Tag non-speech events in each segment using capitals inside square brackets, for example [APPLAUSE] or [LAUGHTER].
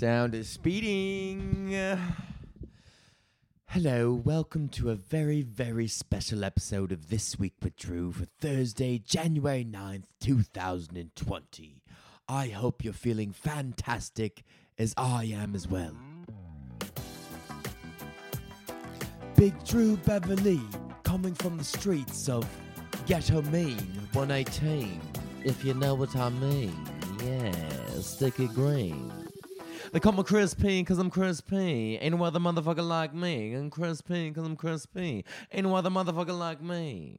Sound is speeding. Hello, welcome to a very, very special episode of This Week with Drew for Thursday, January 9th, 2020. I hope you're feeling fantastic as I am as well. Big Drew Beverly coming from the streets of Ghetto Maine 118, if you know what I mean. Yeah, sticky green. They call me crispy cause I'm crispy. Ain't no other motherfucker like me. I'm crispy cause I'm crispy. Ain't no other motherfucker like me.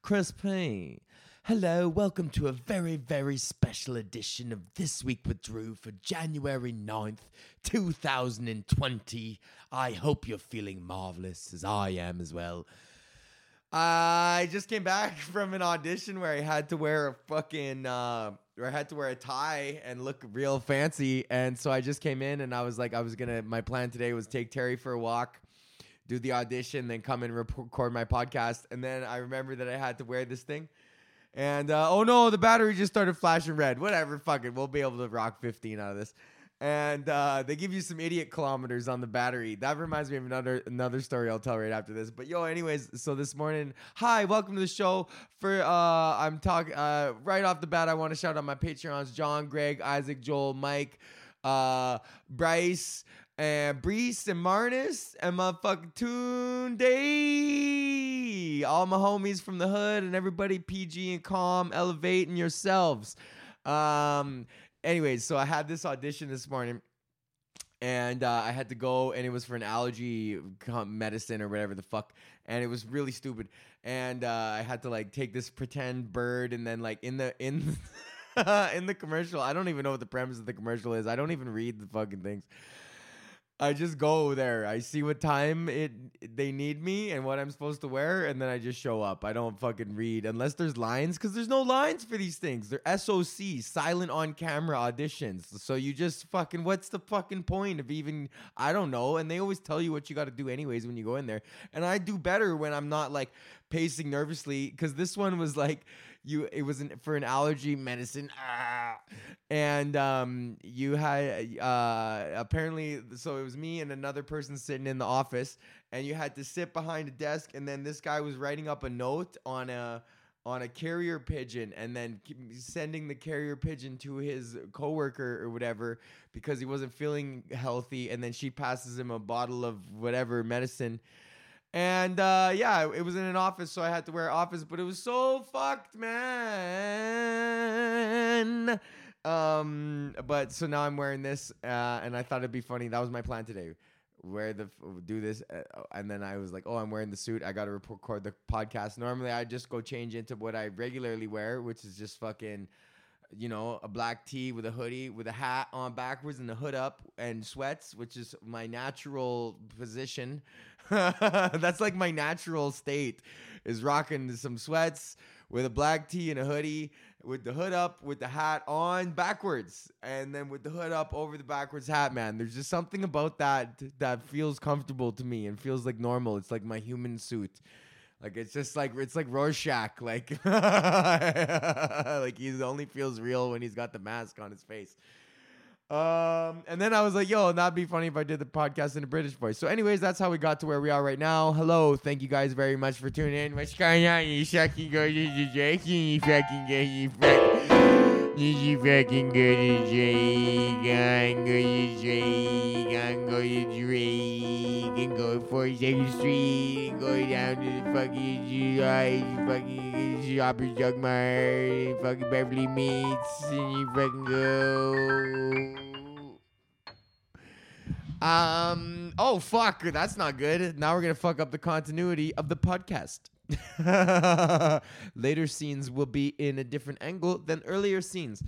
Crispy. Hello, welcome to a very, very special edition of This Week with Drew for January 9th, 2020. I hope you're feeling marvelous as I am as well. I just came back [LAUGHS] from an audition where I had to wear a fucking uh, I had to wear a tie and look real fancy, and so I just came in and I was like, I was gonna. My plan today was take Terry for a walk, do the audition, then come and record my podcast, and then I remember that I had to wear this thing. And uh, oh no, the battery just started flashing red. Whatever, fuck it. We'll be able to rock 15 out of this and uh, they give you some idiot kilometers on the battery. That reminds me of another another story I'll tell right after this. But yo, anyways, so this morning, hi, welcome to the show. For uh, I'm talking uh, right off the bat, I want to shout out my Patreons: John, Greg, Isaac, Joel, Mike, uh, Bryce. And Brees and Marnus and motherfucking Tune Day. All my homies from the hood and everybody PG and calm, elevating yourselves. Um, anyways, so I had this audition this morning and uh, I had to go, and it was for an allergy medicine or whatever the fuck, and it was really stupid. And uh, I had to like take this pretend bird, and then like in the in [LAUGHS] in the commercial, I don't even know what the premise of the commercial is. I don't even read the fucking things. I just go there. I see what time it they need me and what I'm supposed to wear, and then I just show up. I don't fucking read unless there's lines, because there's no lines for these things. They're SOC, silent on camera auditions. So you just fucking what's the fucking point of even I don't know. And they always tell you what you got to do anyways when you go in there. And I do better when I'm not like pacing nervously, because this one was like you it was an, for an allergy medicine ah, and um you had uh apparently so it was me and another person sitting in the office and you had to sit behind a desk and then this guy was writing up a note on a on a carrier pigeon and then sending the carrier pigeon to his coworker or whatever because he wasn't feeling healthy and then she passes him a bottle of whatever medicine and uh, yeah, it was in an office, so I had to wear office, but it was so fucked, man. Um, but so now I'm wearing this, uh, and I thought it'd be funny. That was my plan today. Wear the do this, uh, and then I was like, "Oh, I'm wearing the suit. I got to record the podcast." Normally, I just go change into what I regularly wear, which is just fucking you know, a black tee with a hoodie with a hat on backwards and the hood up and sweats, which is my natural position. [LAUGHS] That's like my natural state is rocking some sweats with a black tee and a hoodie with the hood up with the hat on backwards and then with the hood up over the backwards hat man. There's just something about that that feels comfortable to me and feels like normal. It's like my human suit. Like it's just like it's like Rorschach like [LAUGHS] like he only feels real when he's got the mask on his face um, and then I was like, yo, that'd be funny if I did the podcast in a British voice. So, anyways, that's how we got to where we are right now. Hello, thank you guys very much for tuning in. You fucking go and go 42nd Street, and go down to the fucking fucking Shoppers Mart, fucking Beverly Meats, and you fucking go. Um. Oh fuck, that's not good. Now we're gonna fuck up the continuity of the podcast. [LAUGHS] Later scenes will be in a different angle than earlier scenes.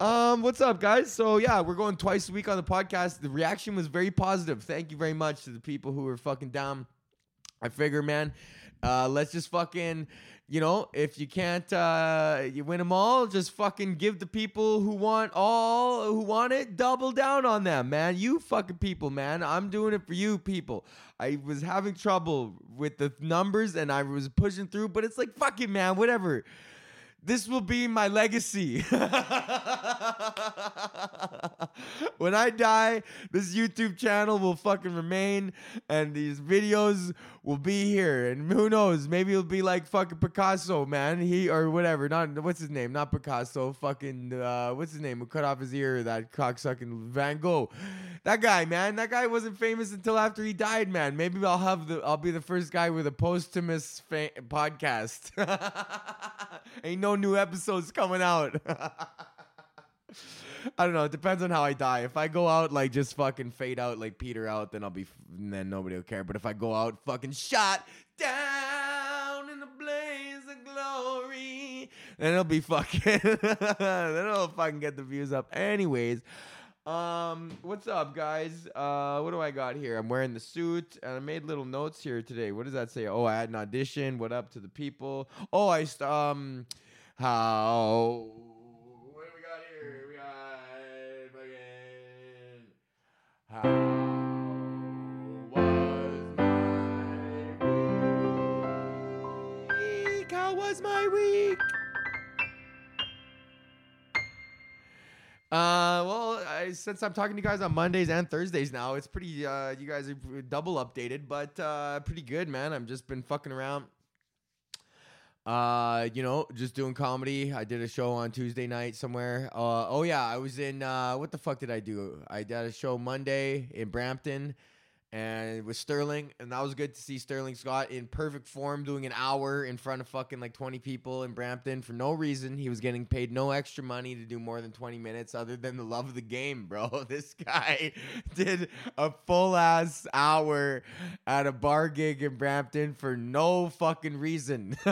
Um, what's up, guys? So yeah, we're going twice a week on the podcast. The reaction was very positive. Thank you very much to the people who were fucking down. I figure, man, uh, let's just fucking you know, if you can't, uh, you win them all. Just fucking give the people who want all, who want it, double down on them, man. You fucking people, man. I'm doing it for you, people. I was having trouble with the numbers and I was pushing through, but it's like, fucking man. Whatever This will be my legacy. [LAUGHS] when I die, this YouTube channel will fucking remain and these videos will be here. And who knows? Maybe it'll be like fucking Picasso, man. He or whatever. Not what's his name? Not Picasso. Fucking uh, what's his name? Who cut off his ear? That cocksucking Van Gogh. That guy, man. That guy wasn't famous until after he died, man. Maybe I'll have the. I'll be the first guy with a posthumous fa- podcast. [LAUGHS] Ain't no new episodes coming out. [LAUGHS] I don't know. It depends on how I die. If I go out like just fucking fade out like Peter out, then I'll be. Then nobody will care. But if I go out fucking shot down in blaze of glory, then it'll be fucking. [LAUGHS] then it'll fucking get the views up. Anyways. Um, what's up, guys? Uh, what do I got here? I'm wearing the suit, and I made little notes here today. What does that say? Oh, I had an audition. What up to the people? Oh, I st- um, how? What do we got here? We got fucking how Uh, well, I, since I'm talking to you guys on Mondays and Thursdays now, it's pretty. Uh, you guys are double updated, but uh, pretty good, man. I've just been fucking around. Uh, you know, just doing comedy. I did a show on Tuesday night somewhere. Uh, oh yeah, I was in. Uh, what the fuck did I do? I did a show Monday in Brampton and with Sterling, and that was good to see Sterling Scott in perfect form doing an hour in front of fucking like 20 people in Brampton for no reason. He was getting paid no extra money to do more than 20 minutes other than the love of the game, bro. [LAUGHS] This guy [LAUGHS] did a full ass hour at a bar gig in Brampton for no fucking reason. [LAUGHS]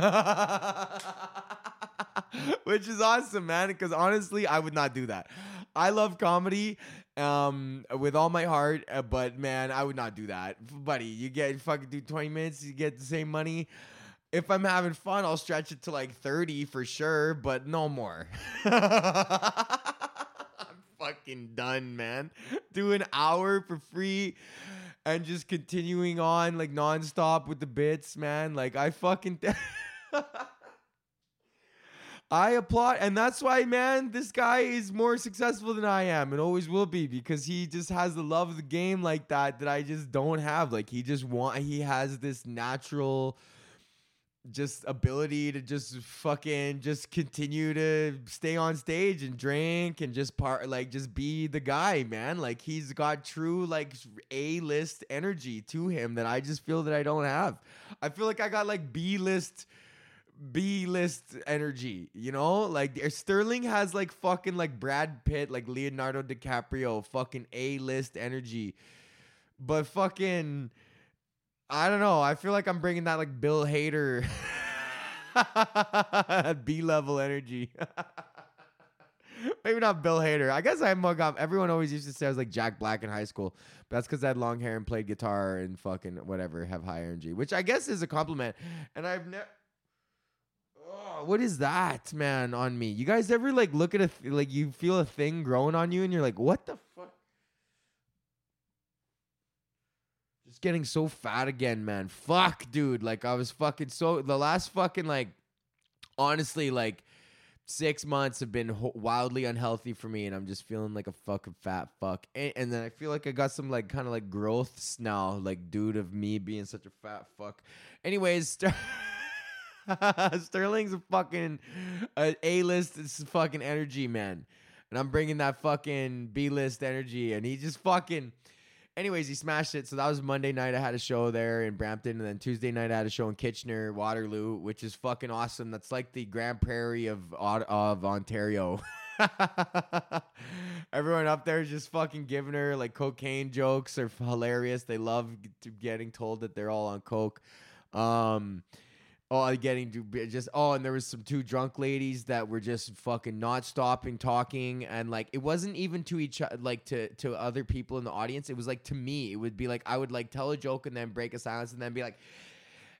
Which is awesome, man, because honestly, I would not do that. I love comedy um with all my heart uh, but man i would not do that. Buddy you get fucking do 20 minutes you get the same money. If i'm having fun i'll stretch it to like 30 for sure but no more. [LAUGHS] I'm fucking done man. Do an hour for free and just continuing on like nonstop with the bits man. Like i fucking [LAUGHS] [LAUGHS] I applaud, and that's why, man, this guy is more successful than I am, and always will be, because he just has the love of the game like that that I just don't have. Like he just want, he has this natural, just ability to just fucking just continue to stay on stage and drink and just part, like just be the guy, man. Like he's got true like a list energy to him that I just feel that I don't have. I feel like I got like B list B list energy, you know? Like eh, Sterling has like fucking like Brad Pitt, like Leonardo DiCaprio, fucking A list energy. But fucking I don't know. I feel like I'm bringing that like Bill Hader [LAUGHS] B level energy. [LAUGHS] Maybe not Bill Hader. I guess I'm up. Everyone always used to say I was like Jack Black in high school. But that's because I had long hair and played guitar and fucking whatever, have high energy, which I guess is a compliment. And I've never Oh, what is that, man, on me? You guys ever like look at a th- like you feel a thing growing on you and you're like, what the fuck? Just getting so fat again, man. Fuck, dude. Like I was fucking so the last fucking like honestly like six months have been ho- wildly unhealthy for me, and I'm just feeling like a fucking fat fuck. And, and then I feel like I got some like kind of like growths now, like dude of me being such a fat fuck. Anyways. [LAUGHS] [LAUGHS] Sterling's a fucking A list fucking energy man, and I'm bringing that fucking B list energy, and he just fucking. Anyways, he smashed it. So that was Monday night. I had a show there in Brampton, and then Tuesday night I had a show in Kitchener, Waterloo, which is fucking awesome. That's like the Grande Prairie of of Ontario. [LAUGHS] Everyone up there is just fucking giving her like cocaine jokes. They're hilarious. They love getting told that they're all on coke. Um, Oh, getting to just oh, and there was some two drunk ladies that were just fucking not stopping talking, and like it wasn't even to each like to to other people in the audience. It was like to me. It would be like I would like tell a joke and then break a silence and then be like,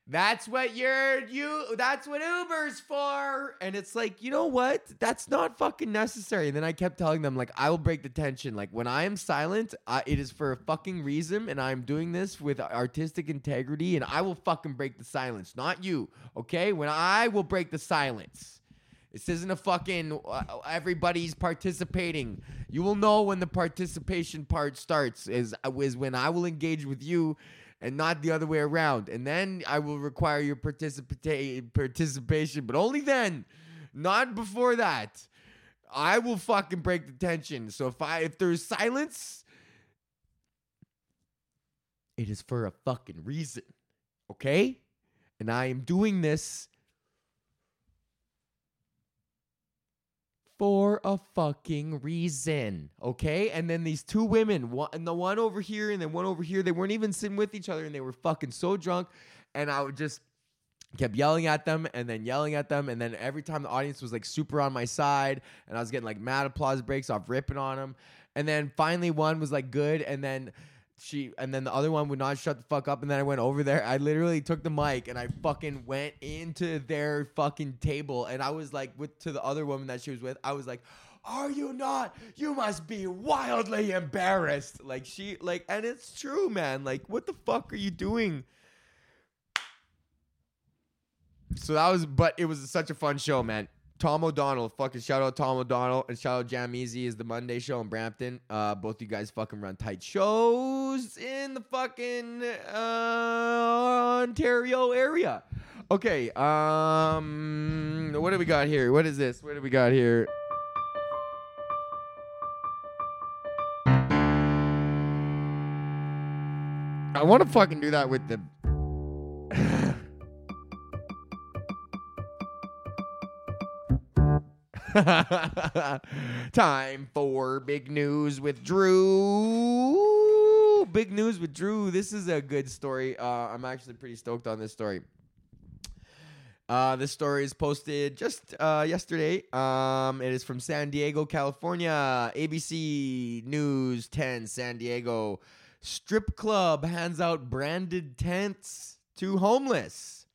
that's what you're you that's what Uber's for. And it's like, you know what? That's not fucking necessary. And then I kept telling them like I will break the tension. Like when I am silent, it is for a fucking reason and I'm doing this with artistic integrity and I will fucking break the silence, not you. Okay? When I will break the silence This isn't a fucking uh, everybody's participating. You will know when the participation part starts is is when I will engage with you and not the other way around. And then I will require your participa- participation, but only then, not before that. I will fucking break the tension. So if I if there's silence, it is for a fucking reason. Okay? And I am doing this for a fucking reason. Okay? And then these two women, one, and the one over here and then one over here, they weren't even sitting with each other and they were fucking so drunk. And I would just kept yelling at them and then yelling at them. And then every time the audience was like super on my side and I was getting like mad applause breaks off ripping on them. And then finally one was like good. And then she and then the other one would not shut the fuck up and then I went over there. I literally took the mic and I fucking went into their fucking table and I was like with to the other woman that she was with. I was like, "Are you not? You must be wildly embarrassed." Like she like and it's true, man. Like what the fuck are you doing? So that was but it was such a fun show, man. Tom O'Donnell, fucking shout out Tom O'Donnell and shout out Jam Easy is the Monday show in Brampton. Uh, both you guys fucking run tight shows in the fucking uh, Ontario area. Okay, um, what do we got here? What is this? What do we got here? I want to fucking do that with the [LAUGHS] Time for big news with Drew. Big news with Drew. This is a good story. Uh, I'm actually pretty stoked on this story. Uh, this story is posted just uh, yesterday. Um, it is from San Diego, California. ABC News 10, San Diego. Strip club hands out branded tents to homeless.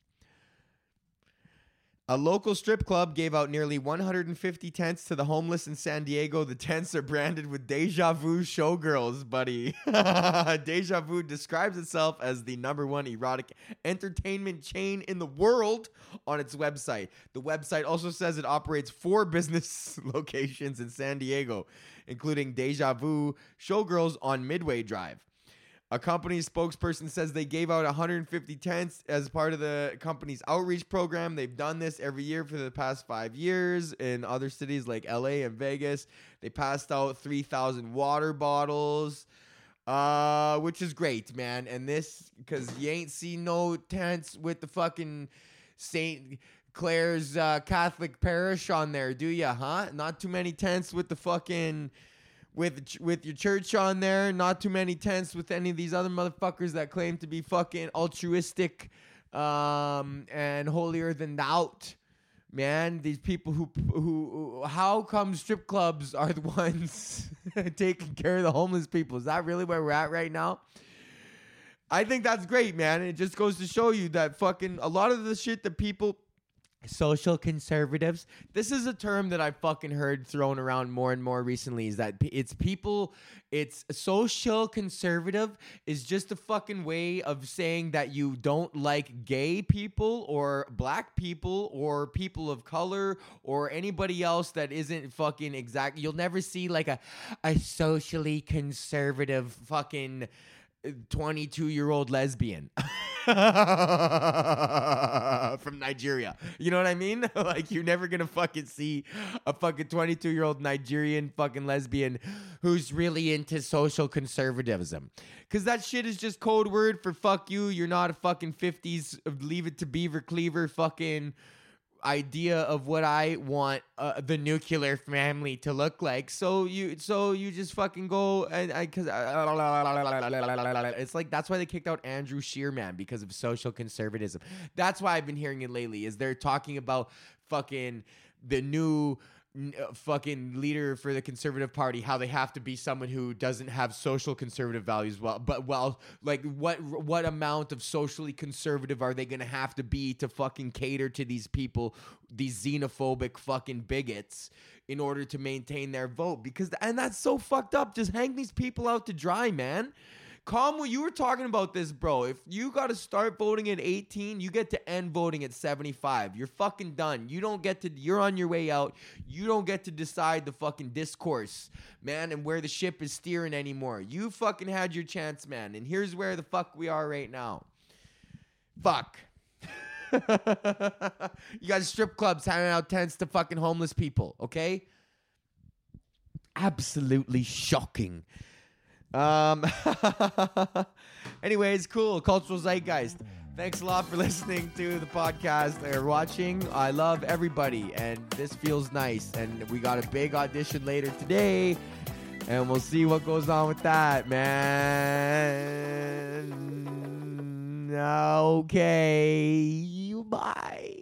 A local strip club gave out nearly 150 tents to the homeless in San Diego. The tents are branded with Deja Vu Showgirls, buddy. [LAUGHS] Deja Vu describes itself as the number one erotic entertainment chain in the world on its website. The website also says it operates four [LAUGHS] business locations in San Diego, including Deja Vu Showgirls on Midway Drive. A company spokesperson says they gave out 150 tents as part of the company's outreach program. They've done this every year for the past five years in other cities like LA and Vegas. They passed out 3,000 water bottles, uh, which is great, man. And this, because you ain't seen no tents with the fucking St. Clair's uh, Catholic parish on there, do ya, huh? Not too many tents with the fucking with with your church on there. Not too many tents with any of these other motherfuckers that claim to be fucking altruistic um, and holier than thou. Man, these people who who how come strip clubs are the [LAUGHS] ones [LAUGHS] taking care of the homeless people? Is that really where we're at right now? I think that's great, man. It just goes to show you that fucking a lot of the shit that people social conservatives. This is a term that i've fucking heard thrown around more and more recently is that it's people it's social conservative is just a fucking way of saying that you don't like gay people or black people or people of color or anybody else that isn't fucking exact you'll never see like a a socially conservative fucking 22 year old lesbian [LAUGHS] [LAUGHS] from Nigeria. You know what I mean? [LAUGHS] like you're never gonna fucking see a fucking 22 year old Nigerian fucking lesbian who's really into social conservatism. Cause that shit is just code word for fuck you. You're not a fucking 50s leave it to beaver cleaver fucking idea of what I want uh, the nuclear family to look like. So you, so you just fucking go and I, cause it's like that's why they kicked out Andrew Shearman because of social conservatism. That's why I've been hearing it lately. Is they're talking about fucking the new Uh, fucking leader for the conservative party how they have to be someone who doesn't have social conservative values well but well like what what amount of socially conservative are they going to have to be to fucking cater to these people these xenophobic fucking bigots in order to maintain their vote? Because and that's so fucked up. Just hang these people out to dry man Kamala, you were talking about this, bro. If you got to start voting at 18, you get to end voting at 75. You're fucking done. You don't get to, you're on your way out. You don't get to decide the fucking discourse, man, and where the ship is steering anymore. You fucking had your chance, man. And here's where the fuck we are right now. Fuck. [LAUGHS] you got strip clubs handing out tents to fucking homeless people, okay? Absolutely shocking. Um [LAUGHS] anyways, cool. Cultural zeitgeist. Thanks a lot for [LAUGHS] listening to the podcast or watching. I love everybody and this feels nice. And we got a big audition later today. And we'll see what goes on with that, man. Okay. Bye.